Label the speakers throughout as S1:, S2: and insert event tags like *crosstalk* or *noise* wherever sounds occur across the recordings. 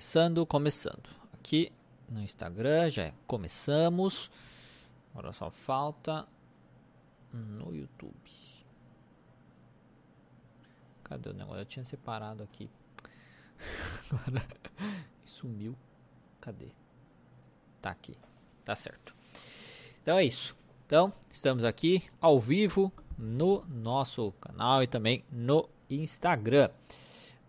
S1: começando, começando. Aqui no Instagram já começamos. Agora só falta no YouTube. Cadê o negócio? Eu tinha separado aqui. *laughs* Agora *laughs* sumiu. Cadê? Tá aqui. Tá certo. Então é isso. Então, estamos aqui ao vivo no nosso canal e também no Instagram.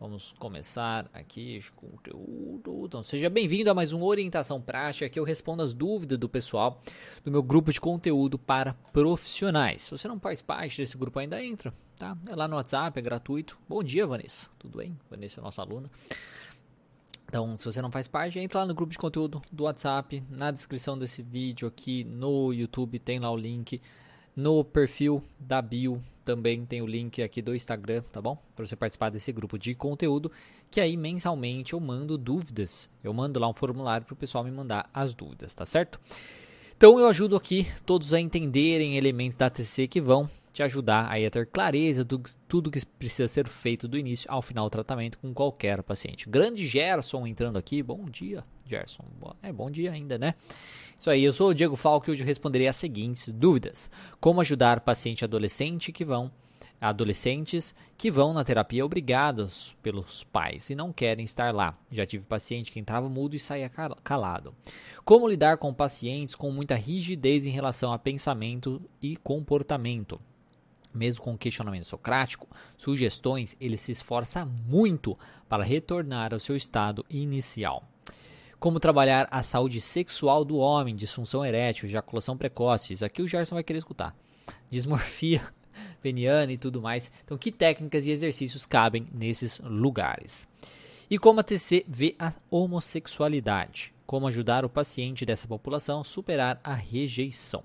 S1: Vamos começar aqui com conteúdo. Então, seja bem-vindo a mais uma orientação prática que eu respondo as dúvidas do pessoal do meu grupo de conteúdo para profissionais. Se você não faz parte desse grupo ainda, entra, tá? É lá no WhatsApp, é gratuito. Bom dia, Vanessa. Tudo bem? Vanessa é nossa aluna. Então, se você não faz parte, entra lá no grupo de conteúdo do WhatsApp. Na descrição desse vídeo aqui no YouTube tem lá o link. No perfil da bio também tem o link aqui do Instagram, tá bom? Para você participar desse grupo de conteúdo, que aí mensalmente eu mando dúvidas. Eu mando lá um formulário para o pessoal me mandar as dúvidas, tá certo? Então eu ajudo aqui todos a entenderem elementos da TCC que vão te ajudar aí a ter clareza do tudo que precisa ser feito do início ao final do tratamento com qualquer paciente. Grande Gerson entrando aqui. Bom dia, Gerson. É bom dia ainda, né? Isso aí, eu sou o Diego Falco e hoje responderei as seguintes dúvidas: Como ajudar paciente adolescente que vão adolescentes que vão na terapia obrigados pelos pais e não querem estar lá. Já tive paciente que entrava mudo e saía calado. Como lidar com pacientes com muita rigidez em relação a pensamento e comportamento? Mesmo com questionamento socrático, sugestões, ele se esforça muito para retornar ao seu estado inicial. Como trabalhar a saúde sexual do homem, disfunção erétil, ejaculação precoce. Isso aqui o Gerson vai querer escutar. Dismorfia *laughs* peniana e tudo mais. Então, que técnicas e exercícios cabem nesses lugares? E como a TC vê a homossexualidade? Como ajudar o paciente dessa população a superar a rejeição?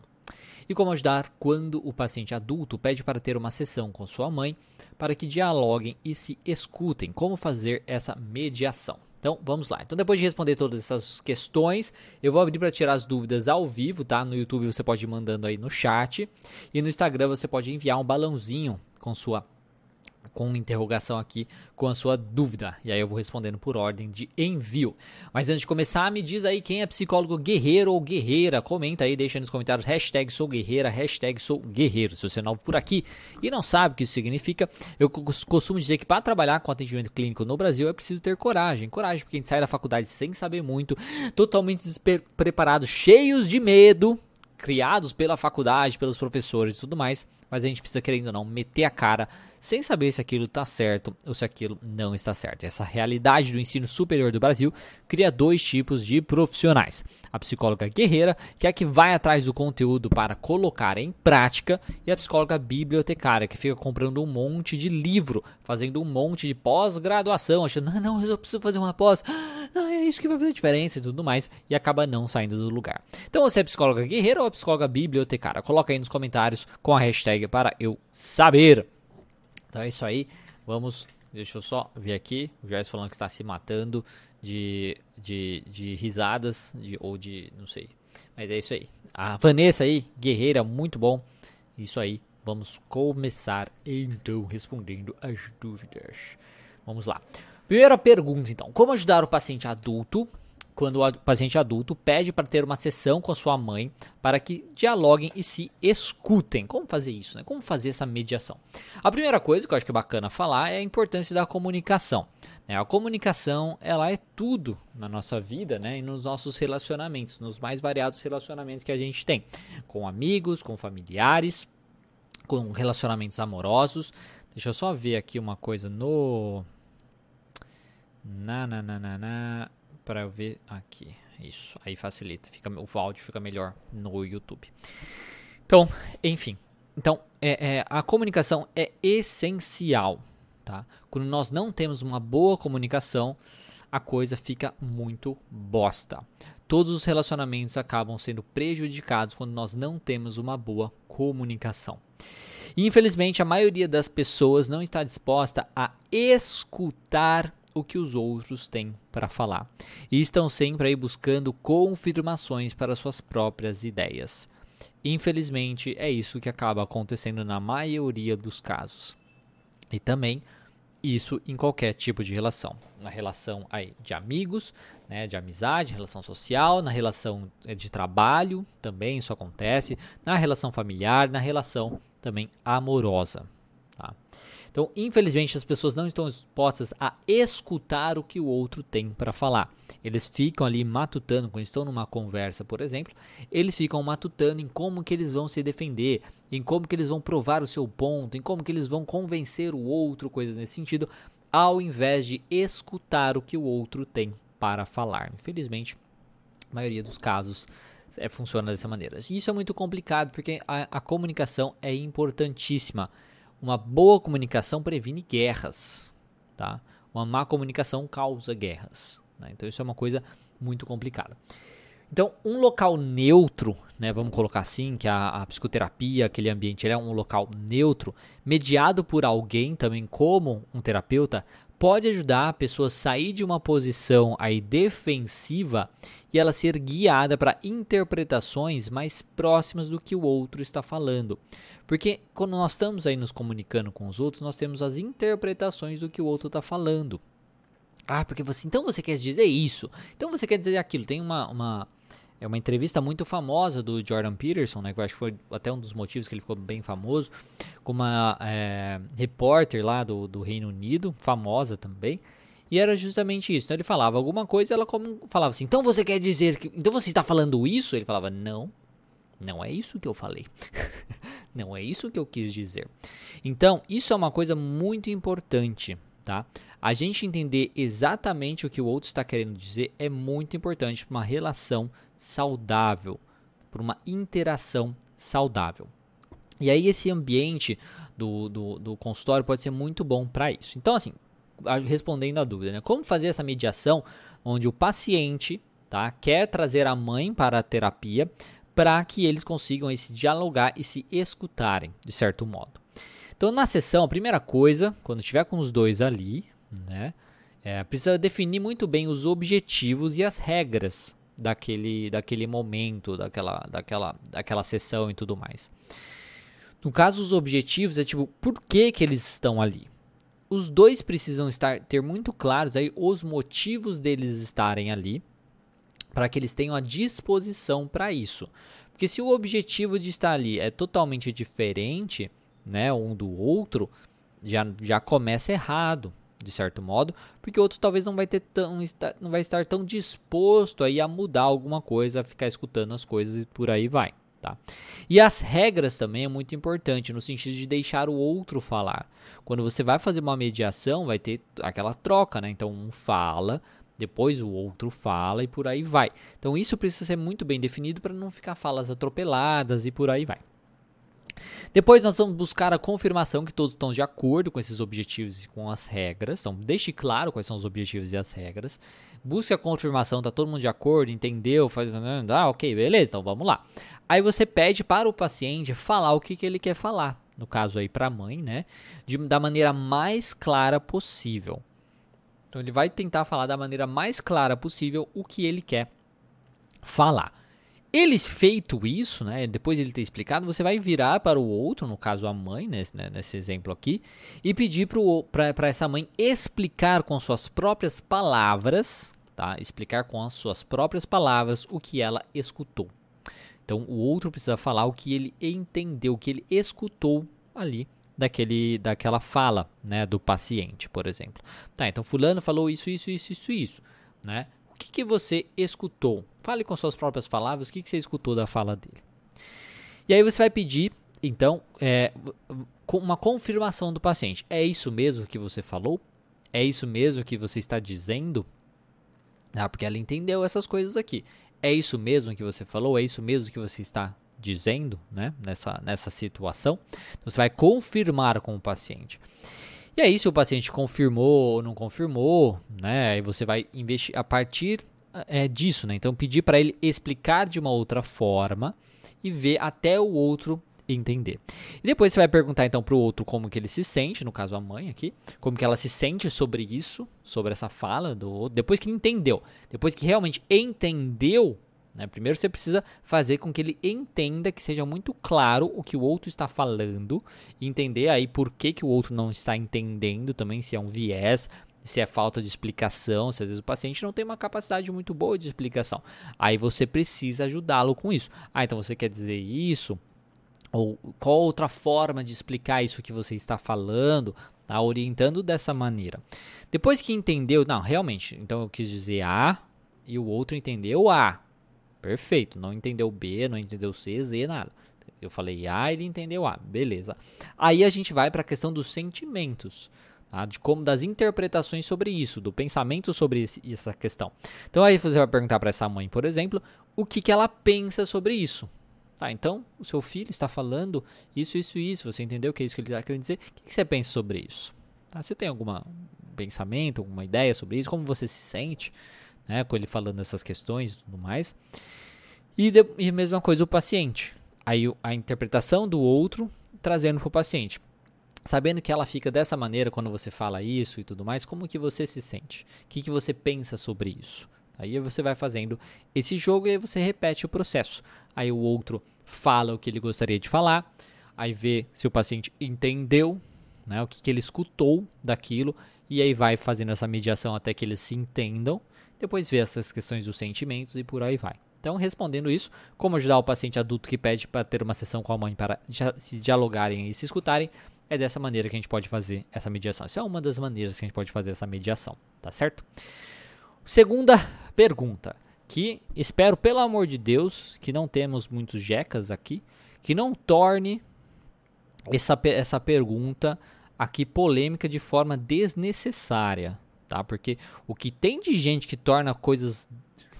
S1: E como ajudar quando o paciente adulto pede para ter uma sessão com sua mãe para que dialoguem e se escutem? Como fazer essa mediação? Então, vamos lá. Então, depois de responder todas essas questões, eu vou abrir para tirar as dúvidas ao vivo, tá? No YouTube você pode ir mandando aí no chat e no Instagram você pode enviar um balãozinho com sua com interrogação aqui com a sua dúvida. E aí eu vou respondendo por ordem de envio. Mas antes de começar, me diz aí quem é psicólogo guerreiro ou guerreira. Comenta aí, deixa nos comentários hashtag sou guerreira, hashtag sou guerreiro. Se você é novo por aqui e não sabe o que isso significa, eu costumo dizer que para trabalhar com atendimento clínico no Brasil é preciso ter coragem. Coragem, porque a gente sai da faculdade sem saber muito, totalmente despreparado, cheios de medo, criados pela faculdade, pelos professores e tudo mais, mas a gente precisa, querendo ou não, meter a cara sem saber se aquilo está certo ou se aquilo não está certo. Essa realidade do ensino superior do Brasil cria dois tipos de profissionais. A psicóloga guerreira, que é a que vai atrás do conteúdo para colocar em prática, e a psicóloga bibliotecária, que fica comprando um monte de livro, fazendo um monte de pós-graduação, achando, não, não, eu preciso fazer uma pós, ah, é isso que vai fazer diferença e tudo mais, e acaba não saindo do lugar. Então você é psicóloga guerreira ou é psicóloga bibliotecária? Coloca aí nos comentários com a hashtag para eu saber. Então é isso aí. Vamos. Deixa eu só ver aqui. O Jair falando que está se matando de, de, de risadas de, ou de. Não sei. Mas é isso aí. A Vanessa aí, guerreira, muito bom. Isso aí. Vamos começar então respondendo as dúvidas. Vamos lá. Primeira pergunta então: Como ajudar o paciente adulto quando o paciente adulto pede para ter uma sessão com a sua mãe para que dialoguem e se escutem. Como fazer isso? Né? Como fazer essa mediação? A primeira coisa que eu acho que é bacana falar é a importância da comunicação. Né? A comunicação ela é tudo na nossa vida né? e nos nossos relacionamentos, nos mais variados relacionamentos que a gente tem, com amigos, com familiares, com relacionamentos amorosos. Deixa eu só ver aqui uma coisa no. Na, na, na, na, na para eu ver aqui. Isso, aí facilita. Fica, o áudio fica melhor no YouTube. Então, enfim. Então, é, é, a comunicação é essencial. Tá? Quando nós não temos uma boa comunicação, a coisa fica muito bosta. Todos os relacionamentos acabam sendo prejudicados quando nós não temos uma boa comunicação. E, infelizmente, a maioria das pessoas não está disposta a escutar o que os outros têm para falar e estão sempre aí buscando confirmações para suas próprias ideias. Infelizmente, é isso que acaba acontecendo na maioria dos casos. E também Isso em qualquer tipo de relação. Na relação aí de amigos, né, de amizade, relação social, na relação eh, de trabalho também isso acontece, na relação familiar, na relação também amorosa. Tá? Então, infelizmente, as pessoas não estão dispostas a escutar o que o outro tem para falar. Eles ficam ali matutando, quando estão numa conversa, por exemplo, eles ficam matutando em como que eles vão se defender, em como que eles vão provar o seu ponto, em como que eles vão convencer o outro, coisas nesse sentido, ao invés de escutar o que o outro tem para falar. Infelizmente, a maioria dos casos é, funciona dessa maneira. Isso é muito complicado porque a, a comunicação é importantíssima. Uma boa comunicação previne guerras, tá? Uma má comunicação causa guerras. Né? Então isso é uma coisa muito complicada. Então, um local neutro, né, vamos colocar assim, que a, a psicoterapia, aquele ambiente, é um local neutro, mediado por alguém também como um terapeuta, pode ajudar a pessoa a sair de uma posição aí defensiva e ela ser guiada para interpretações mais próximas do que o outro está falando. Porque quando nós estamos aí nos comunicando com os outros, nós temos as interpretações do que o outro está falando. Ah, porque você. Então você quer dizer isso. Então você quer dizer aquilo. Tem uma. uma é uma entrevista muito famosa do Jordan Peterson, né? Que eu acho que foi até um dos motivos que ele ficou bem famoso. Com uma é, repórter lá do, do Reino Unido, famosa também. E era justamente isso. Então ele falava alguma coisa ela como falava assim: Então você quer dizer que. Então você está falando isso? Ele falava: Não. Não é isso que eu falei. *laughs* não é isso que eu quis dizer. Então, isso é uma coisa muito importante, tá? A gente entender exatamente o que o outro está querendo dizer é muito importante para uma relação saudável, para uma interação saudável. E aí esse ambiente do, do, do consultório pode ser muito bom para isso. Então, assim, respondendo a dúvida, né? Como fazer essa mediação onde o paciente tá, quer trazer a mãe para a terapia para que eles consigam se dialogar e se escutarem, de certo modo. Então, na sessão, a primeira coisa, quando estiver com os dois ali, né? É, precisa definir muito bem os objetivos e as regras daquele, daquele momento, daquela, daquela, daquela sessão e tudo mais. No caso, os objetivos é tipo, por que, que eles estão ali? Os dois precisam estar ter muito claros aí os motivos deles estarem ali, para que eles tenham a disposição para isso. Porque se o objetivo de estar ali é totalmente diferente, né, um do outro, já, já começa errado de certo modo, porque o outro talvez não vai ter tão não vai estar tão disposto aí a mudar alguma coisa, a ficar escutando as coisas e por aí vai, tá? E as regras também é muito importante no sentido de deixar o outro falar. Quando você vai fazer uma mediação, vai ter aquela troca, né? Então um fala, depois o outro fala e por aí vai. Então isso precisa ser muito bem definido para não ficar falas atropeladas e por aí vai. Depois nós vamos buscar a confirmação que todos estão de acordo com esses objetivos e com as regras. Então deixe claro quais são os objetivos e as regras. Busque a confirmação, tá todo mundo de acordo, entendeu? Faz, ah, ok, beleza, então vamos lá. Aí você pede para o paciente falar o que, que ele quer falar. No caso aí para a mãe, né? De, da maneira mais clara possível. Então ele vai tentar falar da maneira mais clara possível o que ele quer falar. Eles feito isso, né, depois de ele ter explicado, você vai virar para o outro, no caso a mãe, nesse, né, nesse exemplo aqui, e pedir para essa mãe explicar com suas próprias palavras, tá? Explicar com as suas próprias palavras o que ela escutou. Então o outro precisa falar o que ele entendeu, o que ele escutou ali daquele, daquela fala, né, do paciente, por exemplo. Tá, então fulano falou isso, isso, isso, isso, isso, né? Que, que você escutou? Fale com suas próprias palavras o que, que você escutou da fala dele. E aí você vai pedir, então, é, uma confirmação do paciente. É isso mesmo que você falou? É isso mesmo que você está dizendo? Ah, porque ela entendeu essas coisas aqui. É isso mesmo que você falou? É isso mesmo que você está dizendo, né? Nessa, nessa situação. Então, você vai confirmar com o paciente. E aí, se o paciente confirmou ou não confirmou, né? Aí você vai investir a partir é, disso, né? Então, pedir para ele explicar de uma outra forma e ver até o outro entender. E depois você vai perguntar então para o outro como que ele se sente, no caso a mãe aqui, como que ela se sente sobre isso, sobre essa fala do outro, depois que entendeu, depois que realmente entendeu, Né? Primeiro você precisa fazer com que ele entenda, que seja muito claro o que o outro está falando, entender aí por que, que o outro não está entendendo também, se é um viés, se é falta de explicação, se às vezes o paciente não tem uma capacidade muito boa de explicação. Aí você precisa ajudá-lo com isso. Ah, então você quer dizer isso? Ou qual outra forma de explicar isso que você está falando? Tá orientando dessa maneira. Depois que entendeu, não, realmente, então eu quis dizer A e o outro entendeu A. Perfeito, não entendeu B, não entendeu C, Z, nada. Eu falei A, ele entendeu A, beleza. Aí a gente vai para a questão dos sentimentos. Tá? De como das interpretações sobre isso, do pensamento sobre esse, essa questão. Então aí você vai perguntar para essa mãe, por exemplo, o que, que ela pensa sobre isso. Tá, então o seu filho está falando isso, isso, isso. Você entendeu que é isso que ele está querendo dizer? O que, que você pensa sobre isso? Tá, você tem algum pensamento, alguma ideia sobre isso? Como você se sente né, com ele falando essas questões e tudo mais? E, a mesma coisa o paciente. Aí a interpretação do outro trazendo para o paciente. Sabendo que ela fica dessa maneira quando você fala isso e tudo mais, como que você se sente? O que, que você pensa sobre isso? Aí você vai fazendo esse jogo e aí você repete o processo. Aí o outro fala o que ele gostaria de falar, aí vê se o paciente entendeu, né, o que, que ele escutou daquilo, e aí vai fazendo essa mediação até que eles se entendam. Depois vê essas questões dos sentimentos e por aí vai. Então, respondendo isso, como ajudar o paciente adulto que pede para ter uma sessão com a mãe para se dialogarem e se escutarem, é dessa maneira que a gente pode fazer essa mediação. Isso é uma das maneiras que a gente pode fazer essa mediação, tá certo? Segunda pergunta, que espero pelo amor de Deus que não temos muitos jecas aqui, que não torne essa, essa pergunta aqui polêmica de forma desnecessária, tá? Porque o que tem de gente que torna coisas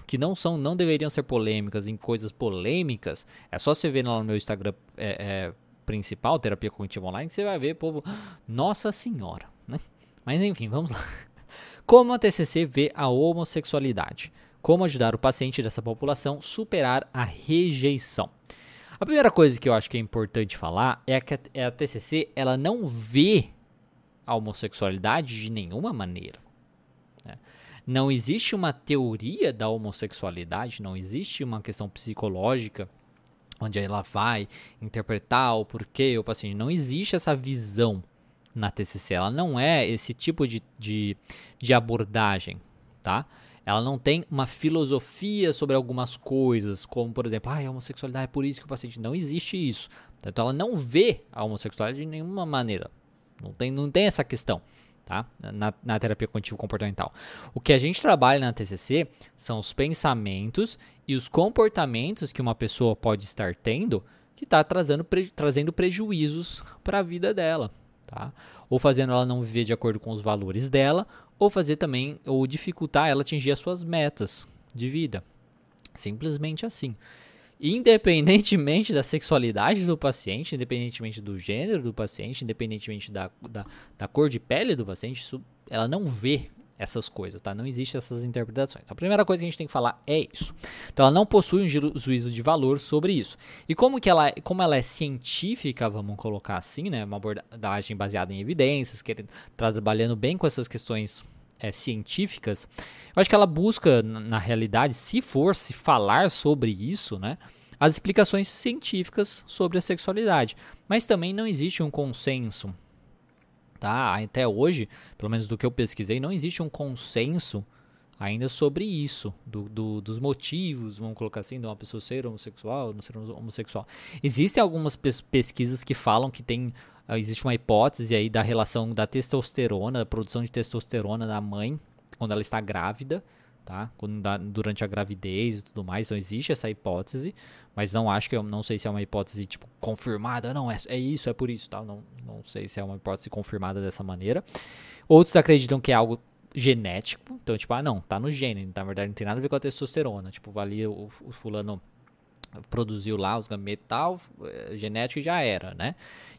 S1: que não são, não deveriam ser polêmicas em coisas polêmicas, é só você ver lá no meu Instagram é, é, principal, Terapia Cognitiva Online, que você vai ver, povo, nossa senhora, né? Mas enfim, vamos lá. *laughs* Como a TCC vê a homossexualidade? Como ajudar o paciente dessa população superar a rejeição? A primeira coisa que eu acho que é importante falar é que a TCC ela não vê a homossexualidade de nenhuma maneira. Né? Não existe uma teoria da homossexualidade, não existe uma questão psicológica onde ela vai interpretar o porquê o paciente. Não existe essa visão na TCC. Ela não é esse tipo de, de, de abordagem, tá? Ela não tem uma filosofia sobre algumas coisas, como por exemplo, ah, a homossexualidade é por isso que o paciente. Não existe isso. Então ela não vê a homossexualidade de nenhuma maneira. Não tem, não tem essa questão tá? Na, na terapia cognitivo comportamental. O que a gente trabalha na TCC são os pensamentos e os comportamentos que uma pessoa pode estar tendo que está trazendo, pre, trazendo prejuízos para a vida dela, tá? Ou fazendo ela não viver de acordo com os valores dela, ou fazer também, ou dificultar ela atingir as suas metas de vida. Simplesmente assim independentemente da sexualidade do paciente, independentemente do gênero do paciente, independentemente da, da, da cor de pele do paciente, isso, ela não vê essas coisas, tá? Não existe essas interpretações. Então, a primeira coisa que a gente tem que falar é isso. Então, ela não possui um juízo de valor sobre isso. E como que ela, como ela é científica, vamos colocar assim, né? Uma abordagem baseada em evidências, que trabalhando bem com essas questões é, científicas, eu acho que ela busca, na realidade, se for se falar sobre isso, né, as explicações científicas sobre a sexualidade. Mas também não existe um consenso. Tá? Até hoje, pelo menos do que eu pesquisei, não existe um consenso ainda sobre isso, do, do, dos motivos, vamos colocar assim, de uma pessoa ser homossexual não ser homossexual. Existem algumas pesquisas que falam que tem ah, existe uma hipótese aí da relação da testosterona, da produção de testosterona da mãe quando ela está grávida, tá? Quando, durante a gravidez e tudo mais, então existe essa hipótese, mas não acho que eu não sei se é uma hipótese tipo confirmada, não é, é isso, é por isso, tá? Não, não sei se é uma hipótese confirmada dessa maneira. Outros acreditam que é algo genético, então tipo, ah, não, tá no gene, na verdade não tem nada a ver com a testosterona, tipo, ali o, o fulano produziu lá os gametos e eh, genético já era, né?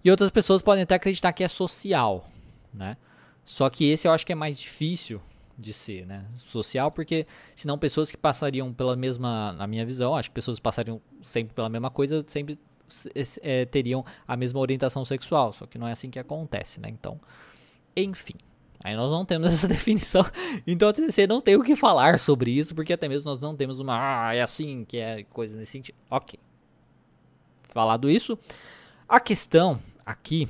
S1: E outras pessoas podem até acreditar que é social, né? Só que esse eu acho que é mais difícil de ser, né? Social, porque senão pessoas que passariam pela mesma, na minha visão, acho que pessoas passariam sempre pela mesma coisa, sempre é, teriam a mesma orientação sexual, só que não é assim que acontece, né? Então, enfim, Aí nós não temos *laughs* essa definição. Então a TCC não tem o que falar sobre isso, porque até mesmo nós não temos uma. Ah, é assim, que é coisa nesse sentido. Ok. Falado isso, a questão aqui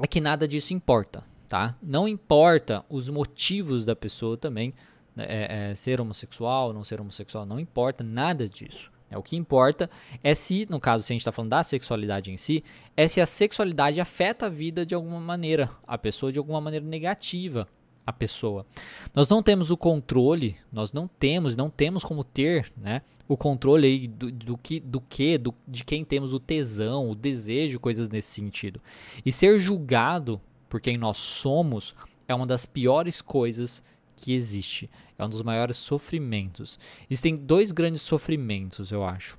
S1: é que nada disso importa, tá? Não importa os motivos da pessoa também, né, é, é, ser homossexual, não ser homossexual, não importa nada disso. É, o que importa é se, no caso, se a gente está falando da sexualidade em si, é se a sexualidade afeta a vida de alguma maneira, a pessoa de alguma maneira negativa, a pessoa. Nós não temos o controle, nós não temos, não temos como ter, né, o controle aí do, do que, do que, do, de quem temos o tesão, o desejo, coisas nesse sentido. E ser julgado por quem nós somos é uma das piores coisas que existe. É um dos maiores sofrimentos. Existem dois grandes sofrimentos, eu acho.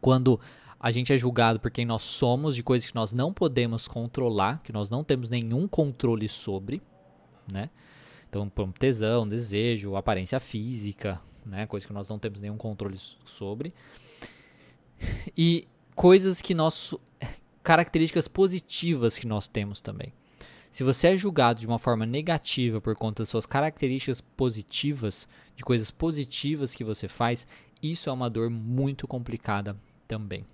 S1: Quando a gente é julgado por quem nós somos, de coisas que nós não podemos controlar, que nós não temos nenhum controle sobre, né? Então, por tesão, desejo, aparência física, né? Coisas que nós não temos nenhum controle sobre. E coisas que nós características positivas que nós temos também. Se você é julgado de uma forma negativa por conta das suas características positivas, de coisas positivas que você faz, isso é uma dor muito complicada também.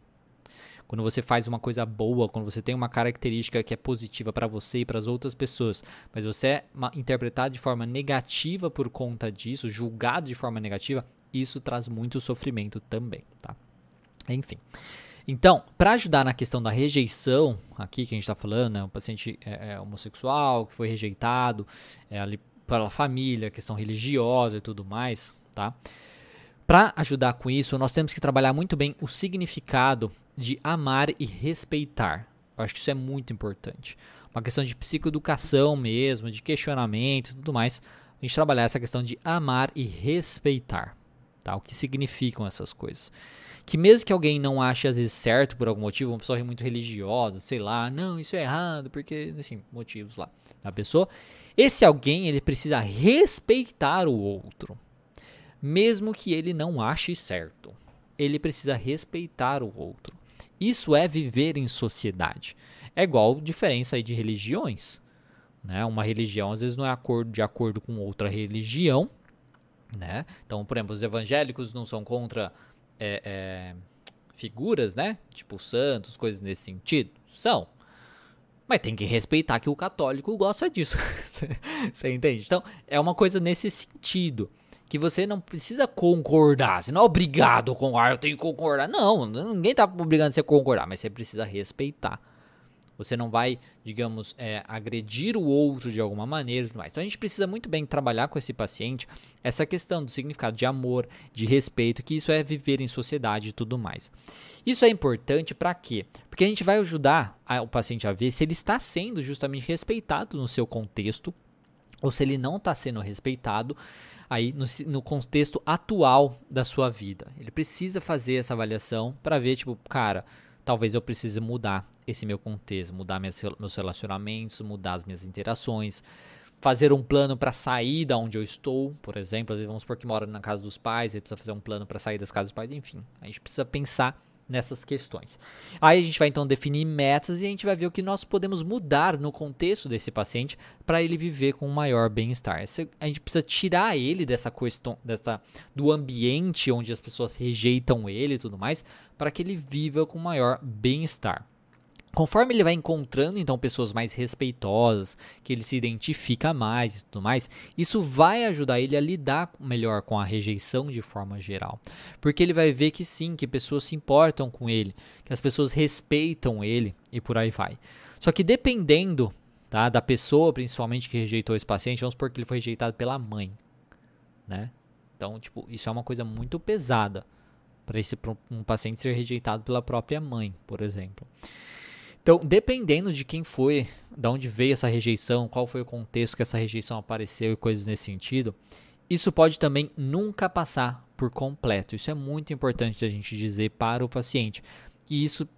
S1: Quando você faz uma coisa boa, quando você tem uma característica que é positiva para você e para as outras pessoas, mas você é interpretado de forma negativa por conta disso, julgado de forma negativa, isso traz muito sofrimento também, tá? Enfim. Então, para ajudar na questão da rejeição, aqui que a gente está falando, né, um paciente é, é, homossexual que foi rejeitado é, ali pela família, questão religiosa e tudo mais, tá? Para ajudar com isso, nós temos que trabalhar muito bem o significado de amar e respeitar. Eu acho que isso é muito importante. Uma questão de psicoeducação mesmo, de questionamento e tudo mais. A gente trabalhar essa questão de amar e respeitar, tá? O que significam essas coisas que mesmo que alguém não ache às vezes certo por algum motivo, uma pessoa muito religiosa, sei lá, não, isso é errado, porque, assim, motivos lá da pessoa, esse alguém, ele precisa respeitar o outro, mesmo que ele não ache certo. Ele precisa respeitar o outro. Isso é viver em sociedade. É igual diferença aí de religiões. Né? Uma religião às vezes não é de acordo com outra religião. Né? Então, por exemplo, os evangélicos não são contra é, é, figuras, né? Tipo santos, coisas nesse sentido. São. Mas tem que respeitar que o católico gosta disso. *laughs* você entende? Então, é uma coisa nesse sentido. Que você não precisa concordar. Você não é obrigado com. Ah, eu tenho que concordar. Não, ninguém tá obrigando você a concordar. Mas você precisa respeitar. Você não vai, digamos, é, agredir o outro de alguma maneira e tudo mais. Então a gente precisa muito bem trabalhar com esse paciente essa questão do significado de amor, de respeito, que isso é viver em sociedade e tudo mais. Isso é importante para quê? Porque a gente vai ajudar a, o paciente a ver se ele está sendo justamente respeitado no seu contexto ou se ele não está sendo respeitado aí no, no, contexto atual da sua vida. Ele precisa fazer essa avaliação para ver, tipo, cara, talvez eu precise mudar esse meu contexto, mudar meus relacionamentos, mudar as minhas interações, fazer um plano para sair da onde eu estou, por exemplo, vamos supor que mora na casa dos pais, ele precisa fazer um plano para sair das casas dos pais, enfim, a gente precisa pensar nessas questões. Aí a gente vai então definir metas e a gente vai ver o que nós podemos mudar no contexto desse paciente para ele viver com maior bem-estar. A gente precisa tirar ele dessa questão, dessa, do ambiente onde as pessoas rejeitam ele e tudo mais, para que ele viva com maior bem-estar. Conforme ele vai encontrando então pessoas mais respeitosas, que ele se identifica mais e tudo mais, isso vai ajudar ele a lidar melhor com a rejeição de forma geral. Porque ele vai ver que sim, que pessoas se importam com ele, que as pessoas respeitam ele e por aí vai. Só que dependendo tá, da pessoa, principalmente que rejeitou esse paciente, vamos supor que ele foi rejeitado pela mãe, né? Então, tipo, isso é uma coisa muito pesada para esse um paciente ser rejeitado pela própria mãe, por exemplo. Então, dependendo de quem foi, de onde veio essa rejeição, qual foi o contexto que essa rejeição apareceu e coisas nesse sentido, isso pode também nunca passar por completo. Isso é muito importante a gente dizer para o paciente. E isso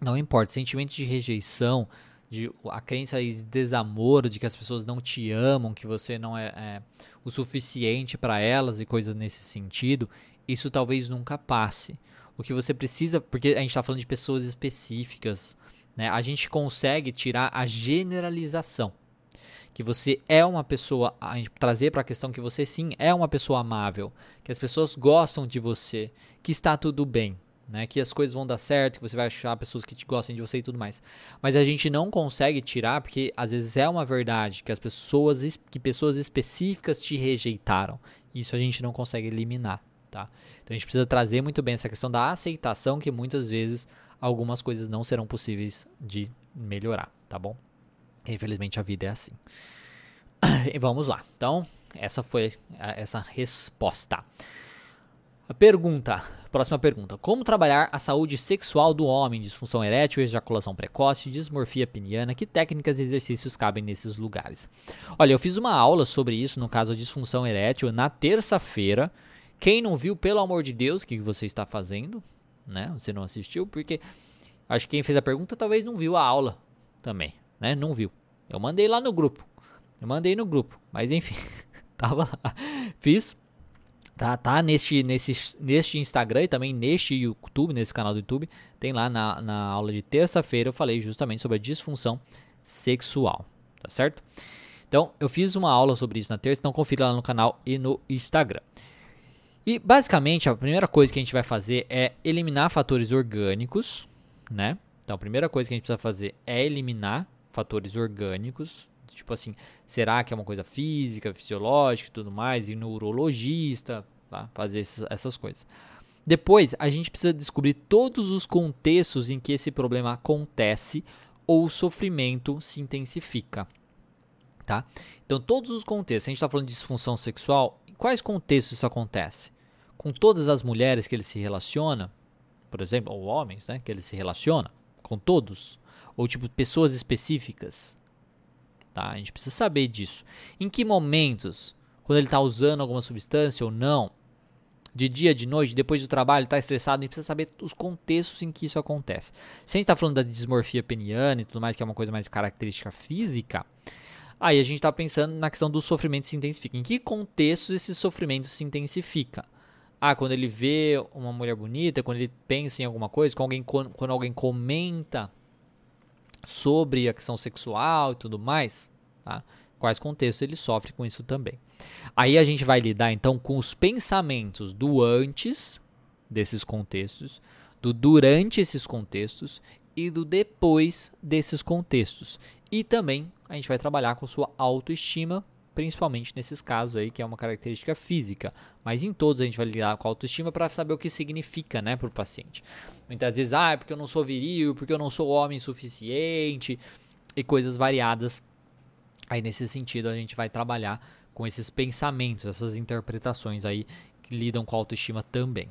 S1: não importa, sentimento de rejeição, de a crença de desamor, de que as pessoas não te amam, que você não é, é o suficiente para elas e coisas nesse sentido, isso talvez nunca passe. O que você precisa, porque a gente está falando de pessoas específicas, né, a gente consegue tirar a generalização. que você é uma pessoa, a gente trazer para a questão que você sim é uma pessoa amável, que as pessoas gostam de você, que está tudo bem, né? Que as coisas vão dar certo, que você vai achar pessoas que te gostem de você e tudo mais. Mas a gente não consegue tirar porque às vezes é uma verdade que as pessoas que pessoas específicas te rejeitaram. Isso a gente não consegue eliminar, tá? Então a gente precisa trazer muito bem essa questão da aceitação que muitas vezes algumas coisas não serão possíveis de melhorar, tá bom? Infelizmente a vida é assim. *coughs* E vamos lá. Então, essa foi essa resposta. A pergunta, próxima pergunta. Como trabalhar a saúde sexual do homem, disfunção erétil, ejaculação precoce, dismorfia peniana? Que técnicas e exercícios cabem nesses lugares? Olha, eu fiz uma aula sobre isso, no caso a disfunção erétil, na terça-feira. Quem não viu, pelo amor de Deus, o que você está fazendo? Né? Você não assistiu? Porque acho que quem fez a pergunta talvez não viu a aula também, né? Não viu. Eu mandei lá no grupo. Eu mandei no grupo, mas enfim, *laughs* tava lá. Fiz Tá, tá neste, nesse, neste Instagram e também neste YouTube, nesse canal do YouTube. Tem lá na, na aula de terça-feira eu falei justamente sobre a disfunção sexual. Tá certo? Então, eu fiz uma aula sobre isso na terça, então confira lá no canal e no Instagram. E basicamente a primeira coisa que a gente vai fazer é eliminar fatores orgânicos, né? Então a primeira coisa que a gente precisa fazer é eliminar fatores orgânicos, Tipo assim, será que é uma coisa física, fisiológica e tudo mais? E neurologista, tá? fazer essas, coisas. Depois, a gente precisa descobrir todos os contextos em que esse problema acontece ou o sofrimento se intensifica. Tá? Então, todos os contextos, a gente está falando de disfunção sexual, em quais contextos isso acontece? Com todas as mulheres que ele se relaciona, por exemplo, ou homens, né, que ele se relaciona, com todos? Ou tipo, pessoas específicas? tá? A gente precisa saber disso. Em que momentos, quando ele está usando alguma substância ou não, de dia, de noite, depois do trabalho, está estressado, a gente precisa saber os contextos em que isso acontece. Se a gente está falando da dismorfia peniana e tudo mais, que é uma coisa mais característica física, aí a gente está pensando na questão do sofrimento se intensifica. Em que contextos esse sofrimento se intensifica? Ah, quando ele vê uma mulher bonita, quando ele pensa em alguma coisa, quando alguém, quando alguém comenta sobre a questão sexual e tudo mais, tá? Quais contextos ele sofre com isso também. Aí a gente vai lidar então com os pensamentos do antes desses contextos, do durante esses contextos e do depois desses contextos. E também a gente vai trabalhar com sua autoestima, principalmente nesses casos aí que é uma característica física, mas em todos a gente vai lidar com a autoestima para saber o que significa, né, para o paciente. Muitas vezes, ah, é porque eu não sou viril, porque eu não sou homem suficiente e coisas variadas. Aí nesse sentido a gente vai trabalhar com esses pensamentos, essas interpretações aí que lidam com a autoestima também.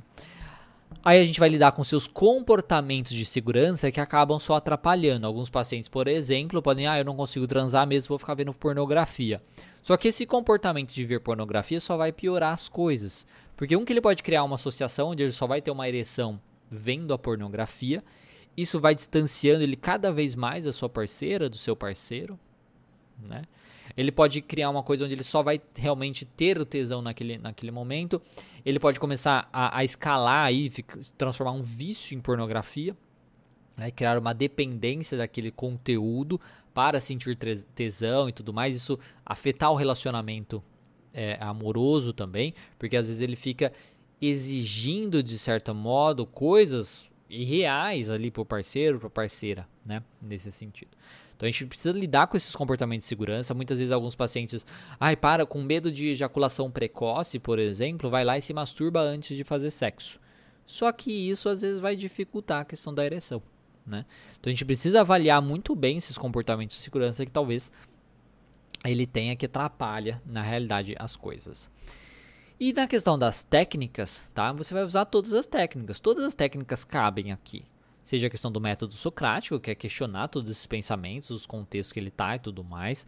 S1: Aí a gente vai lidar com seus comportamentos de segurança que acabam só atrapalhando. Alguns pacientes, por exemplo, podem, ah, eu não consigo transar mesmo, vou ficar vendo pornografia. Só que esse comportamento de ver pornografia só vai piorar as coisas. Porque um que ele pode criar uma associação onde ele só vai ter uma ereção vendo a pornografia. Isso vai distanciando ele cada vez mais da sua parceira, do seu parceiro, né? Ele pode criar uma coisa onde ele só vai realmente ter o tesão naquele, naquele momento. Ele pode começar a, a escalar aí, transformar um vício em pornografia, né? criar uma dependência daquele conteúdo para sentir tesão e tudo mais. Isso afetar o relacionamento é, amoroso também, porque às vezes ele fica exigindo de certo modo coisas irreais ali pro parceiro, pra parceira, né? Nesse sentido. Então a gente precisa lidar com esses comportamentos de segurança. Muitas vezes alguns pacientes, ai, para, com medo de ejaculação precoce, por exemplo, vai lá e se masturba antes de fazer sexo. Só que isso às vezes vai dificultar a questão da ereção, né? Então a gente precisa avaliar muito bem esses comportamentos de segurança que talvez ele tenha que atrapalha na realidade as coisas. E na questão das técnicas, tá? Você vai usar todas as técnicas. Todas as técnicas cabem aqui. Seja a questão do método socrático, que é questionar todos esses pensamentos, os contextos que ele está e tudo mais.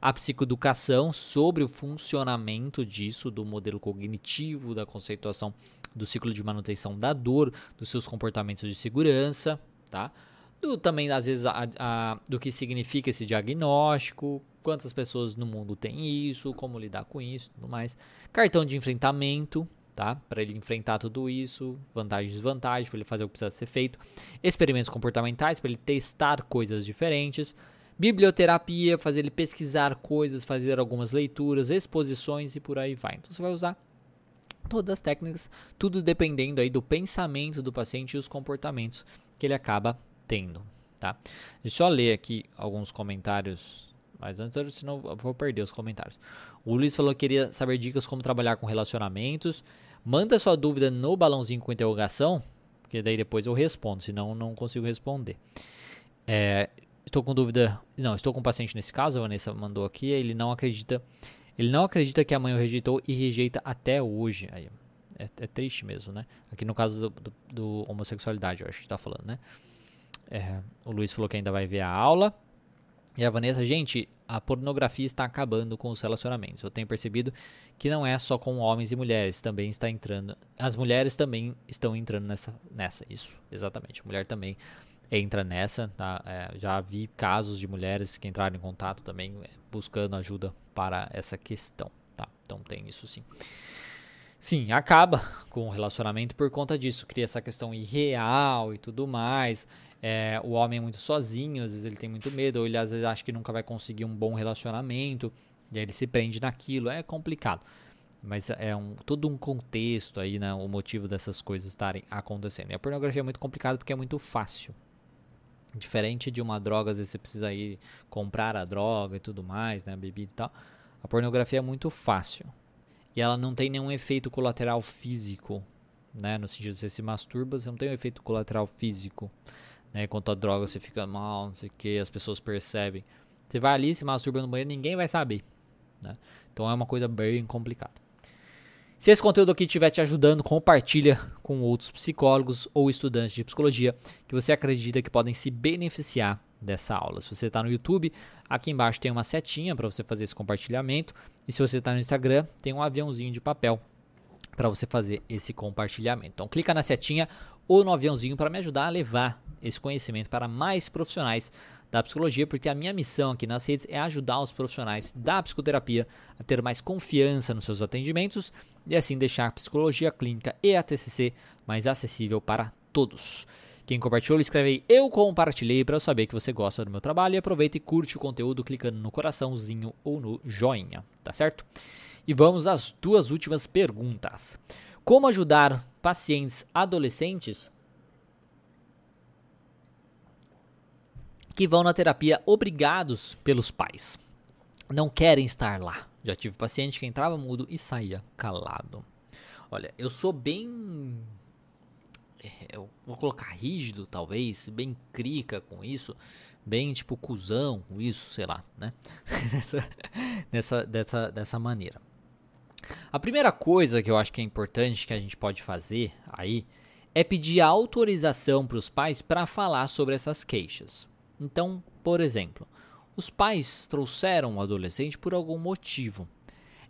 S1: A psicoeducação sobre o funcionamento disso, do modelo cognitivo, da conceituação do ciclo de manutenção da dor, dos seus comportamentos de segurança, tá? Do, também, às vezes, a, a, do que significa esse diagnóstico, quantas pessoas no mundo têm isso, como lidar com isso, tudo mais. Cartão de enfrentamento, tá? Para ele enfrentar tudo isso, vantagens e desvantagens, para ele fazer o que precisa ser feito. Experimentos comportamentais, para ele testar coisas diferentes. biblioterapia, fazer ele pesquisar coisas, fazer algumas leituras, exposições e por aí vai. Então você vai usar todas as técnicas, tudo dependendo aí do pensamento do paciente e os comportamentos que ele acaba tendo, tá? Deixa eu ler aqui alguns comentários, mas antes, senão eu vou perder os comentários. O Luiz falou que queria saber dicas como trabalhar com relacionamentos. Manda sua dúvida no balãozinho com interrogação, que daí depois eu respondo, senão não consigo responder. É, estou com dúvida. Não, estou com um paciente nesse caso, a Vanessa mandou aqui. Ele não acredita. Ele não acredita que a mãe o rejeitou e rejeita até hoje. Aí, é, é, triste mesmo, né? Aqui no caso do, do, do homossexualidade, eu acho que está falando, né? É, o Luiz falou que ainda vai ver a aula. E a Vanessa, gente, a pornografia está acabando com os relacionamentos. Eu tenho percebido que não é só com homens e mulheres, também está entrando. As mulheres também estão entrando nessa, nessa isso, exatamente. A mulher também entra nessa. Tá? É, já vi casos de mulheres que entraram em contato também é, buscando ajuda para essa questão. Tá? Então tem isso sim. Sim, acaba com o relacionamento por conta disso. Cria essa questão irreal e tudo mais. É, o homem é muito sozinho, às vezes ele tem muito medo, ou ele às vezes acha que nunca vai conseguir um bom relacionamento, e aí ele se prende naquilo. É complicado. Mas é um, todo um contexto aí, né? O motivo dessas coisas estarem acontecendo. E a pornografia é muito complicado porque é muito fácil. Diferente de uma droga, às vezes você precisa ir comprar a droga e tudo mais, né? Bebida e tal. A pornografia é muito fácil. E ela não tem nenhum efeito colateral físico, né? No sentido de você se masturba, você não tem um efeito colateral físico. Né? Enquanto a droga você fica mal, não sei o que, as pessoas percebem. Você vai ali, se masturba no banheiro, ninguém vai saber. Né? Então é uma coisa bem complicada. Se esse conteúdo aqui estiver te ajudando, compartilha com outros psicólogos ou estudantes de psicologia que você acredita que podem se beneficiar dessa aula. Se você está no YouTube, aqui embaixo tem uma setinha para você fazer esse compartilhamento. E se você está no Instagram, tem um aviãozinho de papel para você fazer esse compartilhamento. Então clica na setinha ou no aviãozinho para me ajudar a levar esse conhecimento para mais profissionais da psicologia, porque a minha missão aqui nas redes é ajudar os profissionais da psicoterapia a ter mais confiança nos seus atendimentos e assim deixar a psicologia clínica e a TCC mais acessível para todos. Quem compartilhou, escreve aí eu compartilhei para eu saber que você gosta do meu trabalho e aproveita e curte o conteúdo clicando no coraçãozinho ou no joinha, tá certo? E vamos às duas últimas perguntas. Como ajudar pacientes adolescentes que vão na terapia obrigados pelos pais. Não querem estar lá. Já tive paciente que entrava mudo e saía calado. Olha, eu sou bem. É, eu vou colocar rígido, talvez, bem crica com isso, bem tipo cuzão com isso, sei lá, né? *laughs* nessa, nessa, dessa, dessa maneira. A primeira coisa que eu acho que é importante que a gente pode fazer aí é pedir autorização para os pais para falar sobre essas queixas. Então, por exemplo, os pais trouxeram o adolescente por algum motivo.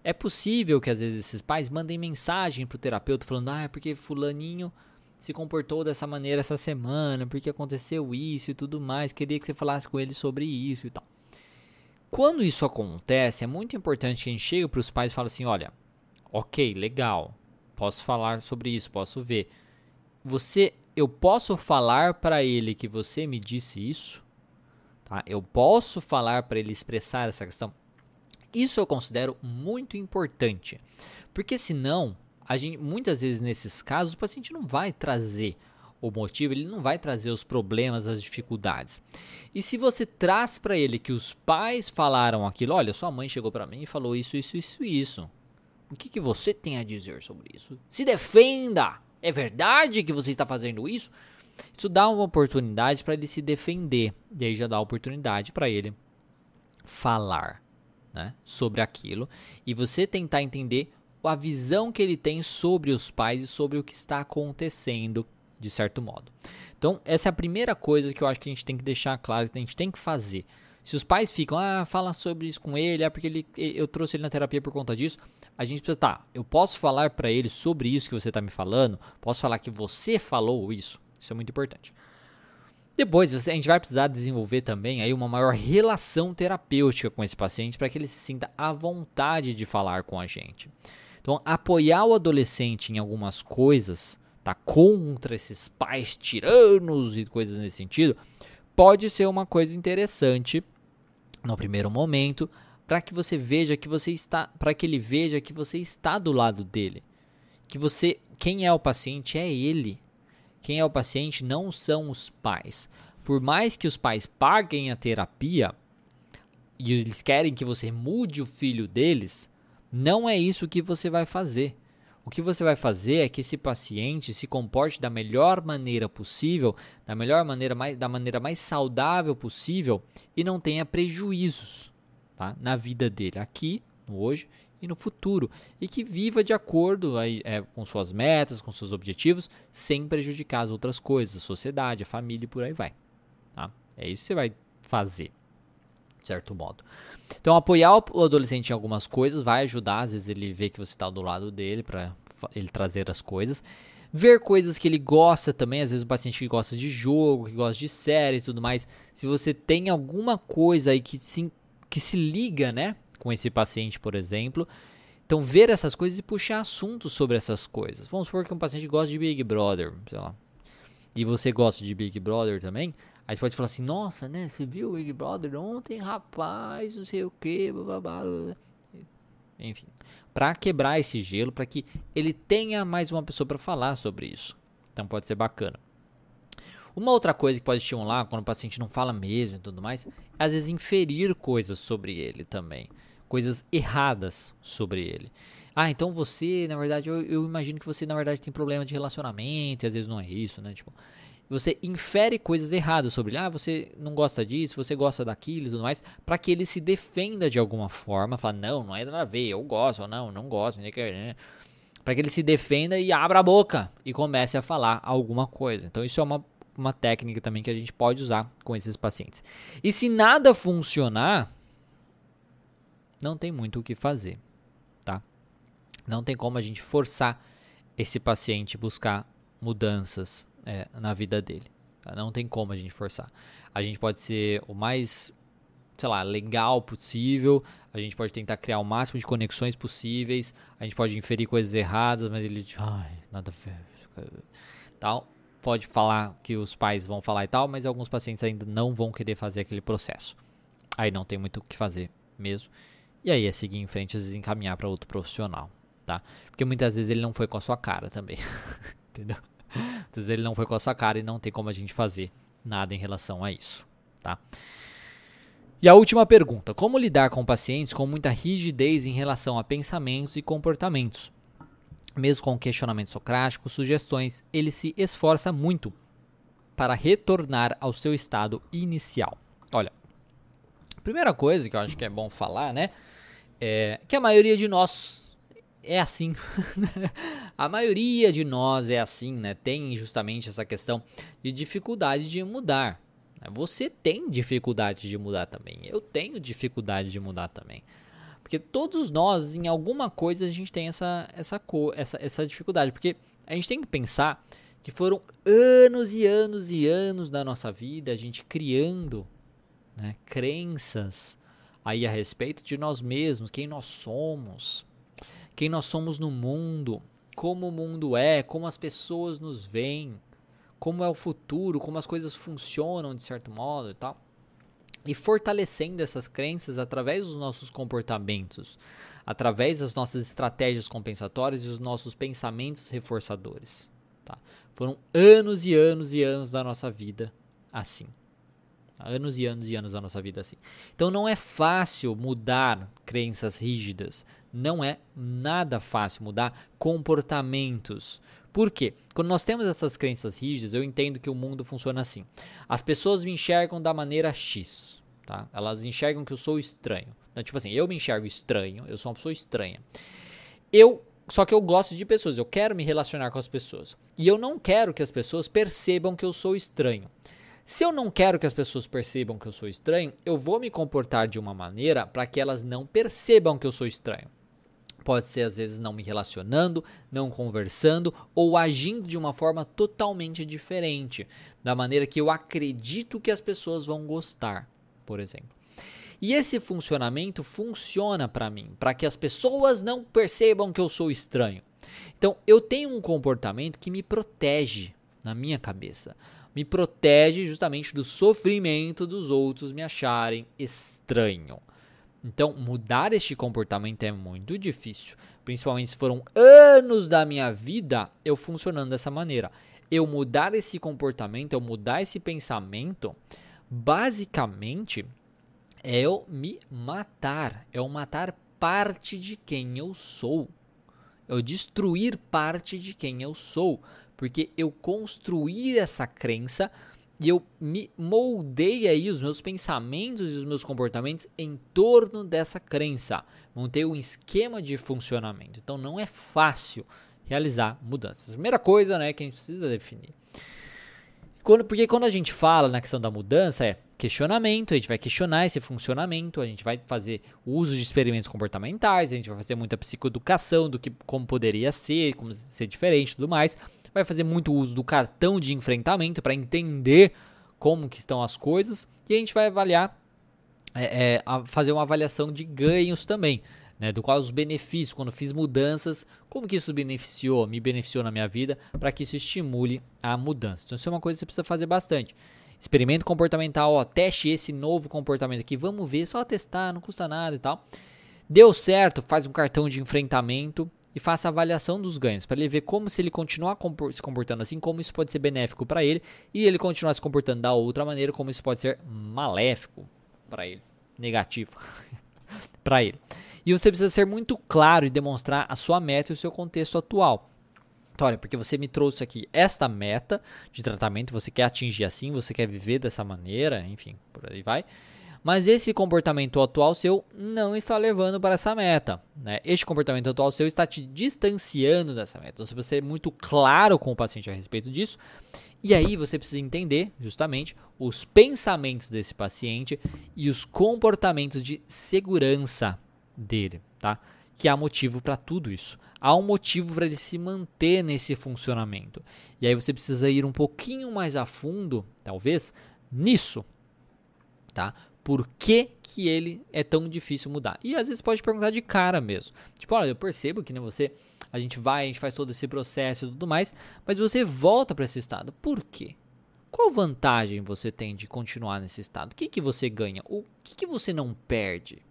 S1: É possível que às vezes esses pais mandem mensagem para o terapeuta falando: ah, é porque fulaninho se comportou dessa maneira essa semana, porque aconteceu isso e tudo mais, queria que você falasse com ele sobre isso e tal. Quando isso acontece, é muito importante que a gente chegue para os pais e fale assim: olha, ok, legal, posso falar sobre isso, posso ver. Você, eu posso falar para ele que você me disse isso? Tá? Eu posso falar para ele expressar essa questão. Isso eu considero muito importante, porque senão, a gente, muitas vezes nesses casos, o paciente não vai trazer o motivo, ele não vai trazer os problemas, as dificuldades. E se você traz para ele que os pais falaram aquilo, olha, sua mãe chegou para mim e falou isso, isso, isso, isso. O que, que você tem a dizer sobre isso? Se defenda! É verdade que você está fazendo isso? Isso dá uma oportunidade para ele se defender. E aí já dá oportunidade para ele falar né, sobre aquilo. E você tentar entender a visão que ele tem sobre os pais e sobre o que está acontecendo, de certo modo. Então, essa é a primeira coisa que eu acho que a gente tem que deixar claro, que a gente tem que fazer. Se os pais ficam, ah, fala sobre isso com ele, é porque ele, eu trouxe ele na terapia por conta disso. A gente precisa, tá, eu posso falar para ele sobre isso que você está me falando? Posso falar que você falou isso? Isso é muito importante. Depois, a gente vai precisar desenvolver também aí uma maior relação terapêutica com esse paciente para que ele se sinta à vontade de falar com a gente. Então, apoiar o adolescente em algumas coisas, tá contra esses pais tiranos e coisas nesse sentido, pode ser uma coisa interessante no primeiro momento, para que você veja que você está, para que ele veja que você está do lado dele. Que você, quem é o paciente é ele. Quem é o paciente não são os pais. Por mais que os pais paguem a terapia e eles querem que você mude o filho deles, não é isso que você vai fazer. O que você vai fazer é que esse paciente se comporte da melhor maneira possível, da melhor maneira mais, da maneira mais saudável possível e não tenha prejuízos tá? na vida dele, aqui, no hoje e no futuro. E que viva de acordo aí, é, com suas metas, com seus objetivos, sem prejudicar as outras coisas, a sociedade, a família e por aí vai. Tá? É isso que você vai fazer, de certo modo. Então, apoiar o adolescente em algumas coisas vai ajudar, às vezes ele vê que você está do lado dele para ele trazer as coisas. Ver coisas que ele gosta também, às vezes o paciente que gosta de jogo, que gosta de série e tudo mais. Se você tem alguma coisa aí que se que se liga, né, com esse paciente, por exemplo. Então, ver essas coisas e puxar assuntos sobre essas coisas. Vamos supor que um paciente gosta de Big Brother, sei lá. E você gosta de Big Brother também. Aí você pode falar assim: Nossa, né? Você viu o Big Brother ontem, rapaz, não sei o que, Enfim, para quebrar esse gelo, para que ele tenha mais uma pessoa para falar sobre isso. Então pode ser bacana. Uma outra coisa que pode estimular quando o paciente não fala mesmo e tudo mais, é às vezes inferir coisas sobre ele também, coisas erradas sobre ele. Ah, então você, na verdade, eu, eu imagino que você, na verdade, tem problema de relacionamento, e às vezes não é isso, né? Tipo, você infere coisas erradas sobre ele. Ah, você não gosta disso, você gosta daquilo e tudo mais, para que ele se defenda de alguma forma. Fala, não, não é nada a ver, eu gosto, ou não, não gosto, né? Para que ele se defenda e abra a boca e comece a falar alguma coisa. Então, isso é uma uma técnica também que a gente pode usar com esses pacientes. E se nada funcionar, não tem muito o que fazer, tá? Não tem como a gente forçar esse paciente buscar mudanças é, na vida dele. Tá? Não tem como a gente forçar. A gente pode ser o mais, sei lá, legal possível. A gente pode tentar criar o máximo de conexões possíveis. A gente pode inferir coisas erradas, mas ele, ai, nada a ver, tal pode falar que os pais vão falar e tal, mas alguns pacientes ainda não vão querer fazer aquele processo. Aí não tem muito o que fazer mesmo. E aí é seguir em frente, às vezes encaminhar para outro profissional, tá? Porque muitas vezes ele não foi com a sua cara também, *laughs* entendeu? Ele não foi com a sua cara e não tem como a gente fazer nada em relação a isso, tá? E a última pergunta: como lidar com pacientes com muita rigidez em relação a pensamentos e comportamentos? mesmo com questionamento socrático, sugestões, ele se esforça muito para retornar ao seu estado inicial. Olha, primeira coisa que eu acho que é bom falar, né, é que a maioria de nós é assim. *laughs* a maioria de nós é assim, né? Tem justamente essa questão de dificuldade de mudar. Você tem dificuldade de mudar também. Eu tenho dificuldade de mudar também. Porque todos nós, em alguma coisa, a gente tem essa, essa, essa, essa dificuldade. Porque a gente tem que pensar que foram anos e anos e anos da nossa vida a gente criando né, crenças aí a respeito de nós mesmos, quem nós somos, quem nós somos no mundo, como o mundo é, como as pessoas nos veem, como é o futuro, como as coisas funcionam de certo modo e tal e fortalecendo essas crenças através dos nossos comportamentos, através das nossas estratégias compensatórias e dos nossos pensamentos reforçadores. Tá? Foram anos e anos e anos da nossa vida assim. Anos e anos e anos da nossa vida assim. Então não é fácil mudar crenças rígidas. Não é nada fácil mudar comportamentos. Por quê? Quando nós temos essas crenças rígidas, eu entendo que o mundo funciona assim. As pessoas me enxergam da maneira X, tá? Elas enxergam que eu sou estranho. Então, tipo assim, eu me enxergo estranho, eu sou uma pessoa estranha. Eu só que eu gosto de pessoas, eu quero me relacionar com as pessoas. E eu não quero que as pessoas percebam que eu sou estranho. Se eu não quero que as pessoas percebam que eu sou estranho, eu vou me comportar de uma maneira para que elas não percebam que eu sou estranho. Pode ser às vezes não me relacionando, não conversando ou agindo de uma forma totalmente diferente, da maneira que eu acredito que as pessoas vão gostar, por exemplo. E esse funcionamento funciona para mim, para que as pessoas não percebam que eu sou estranho. Então, eu tenho um comportamento que me protege na minha cabeça. me protege justamente do sofrimento dos outros me acharem estranho. Então, mudar este comportamento é muito difícil, principalmente se foram anos da minha vida eu funcionando dessa maneira. Eu mudar esse comportamento, eu mudar esse pensamento, basicamente é eu me matar, é eu matar parte de quem eu sou. É eu destruir parte de quem eu sou, porque eu construir essa crença e eu me moldei aí os meus pensamentos e os meus comportamentos em torno dessa crença. Montei um esquema de funcionamento. Então não é fácil realizar mudanças. Primeira coisa, né, que a gente precisa definir. Quando, porque quando a gente fala na questão da mudança é questionamento, a gente vai questionar esse funcionamento, a gente vai fazer uso de experimentos comportamentais, a gente vai fazer muita psicoeducação do que como poderia ser, como ser diferente tudo mais vai fazer muito uso do cartão de enfrentamento para entender como que estão as coisas e a gente vai avaliar, é, é, fazer uma avaliação de ganhos também. Né, do qual os benefícios, quando fiz mudanças, como que isso beneficiou, me beneficiou na minha vida, para que isso estimule a mudança. Então, isso é uma coisa que você precisa fazer bastante. Experimento comportamental, ó, teste esse novo comportamento aqui, vamos ver, só testar, não custa nada e tal. Deu certo, faz um cartão de enfrentamento e faça a avaliação dos ganhos, para ele ver como se ele continuar se comportando assim, como isso pode ser benéfico para ele, e ele continuar se comportando da outra maneira, como isso pode ser maléfico para ele, negativo *laughs* para ele. E você precisa ser muito claro e demonstrar a sua meta e o seu contexto atual. Então, olha, porque você me trouxe aqui esta meta de tratamento, você quer atingir assim, você quer viver dessa maneira, enfim, por aí vai. Mas esse comportamento atual seu não está levando para essa meta. Né? Este comportamento atual seu está te distanciando dessa meta. Então, você precisa ser muito claro com o paciente a respeito disso. E aí você precisa entender, justamente, os pensamentos desse paciente e os comportamentos de segurança dele, tá? Que há motivo para tudo isso. Há um motivo para ele se manter nesse funcionamento. E aí você precisa ir um pouquinho mais a fundo, talvez, nisso, tá? Por que, que ele é tão difícil mudar. E às vezes pode perguntar de cara mesmo. Tipo, olha, eu percebo que nem você, a gente vai, a gente faz todo esse processo e tudo mais, mas você volta para esse estado. Por quê? Qual vantagem você tem de continuar nesse estado? O que, que você ganha? O que, que você não perde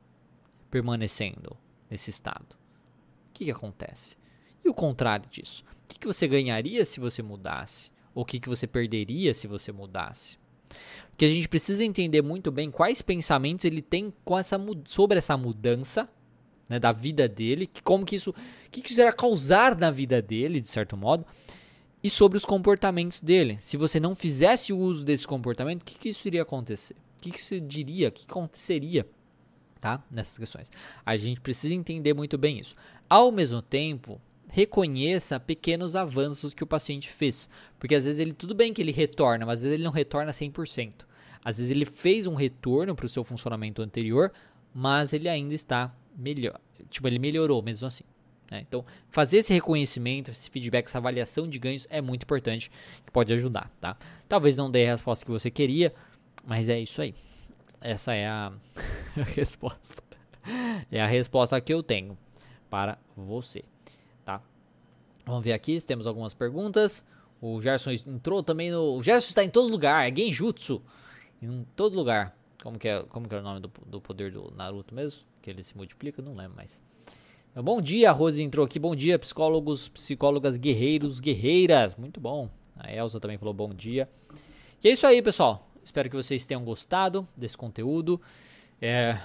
S1: permanecendo nesse estado? O que, que acontece? E o contrário disso? O que, que você ganharia se você mudasse? Ou o que, que você perderia se você mudasse? Que a gente precisa entender muito bem quais pensamentos ele tem com essa, sobre essa mudança né, da vida dele, que, como que isso, que, isso irá causar na vida dele, de certo modo, e sobre os comportamentos dele. Se você não fizesse o uso desse comportamento, o que, que isso iria acontecer? O que, que isso diria? O que aconteceria? Tá? Nessas questões. A gente precisa entender muito bem isso. Ao mesmo tempo, reconheça pequenos avanços que o paciente fez. Porque às vezes ele, tudo bem que ele retorna, mas às vezes ele não retorna 100%. Às vezes ele fez um retorno para o seu funcionamento anterior, mas ele ainda está melhor. Tipo, ele melhorou mesmo assim. Né? Então, fazer esse reconhecimento, esse feedback, essa avaliação de ganhos é muito importante, que pode ajudar, tá? Talvez não dê a resposta que você queria, mas é isso aí. Essa é a *laughs* resposta. É a resposta que eu tenho para você. Vamos ver aqui se temos algumas perguntas. O Gerson entrou também no. O Gerson está em todo lugar, é Genjutsu. Em todo lugar. Como que é, como que é o nome do, do poder do Naruto mesmo? Que ele se multiplica? Não lembro mais. Então, bom dia, Rose entrou aqui. Bom dia, psicólogos, psicólogas, guerreiros, guerreiras. Muito bom. A Elsa também falou bom dia. E é isso aí, pessoal. Espero que vocês tenham gostado desse conteúdo. É,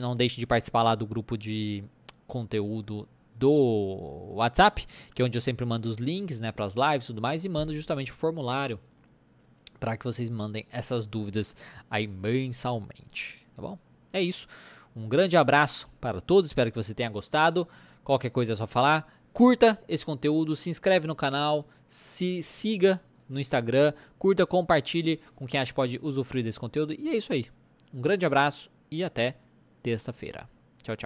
S1: não deixe de participar lá do grupo de conteúdo do WhatsApp, que é onde eu sempre mando os links, né, para as lives e tudo mais, e mando justamente o formulário para que vocês mandem essas dúvidas aí mensalmente, tá bom? É isso. Um grande abraço para todos, espero que você tenha gostado. Qualquer coisa é só falar. Curta esse conteúdo, se inscreve no canal, se siga no Instagram, curta, compartilhe com quem acha que pode usufruir desse conteúdo. E é isso aí. Um grande abraço e até terça-feira. Tchau, tchau.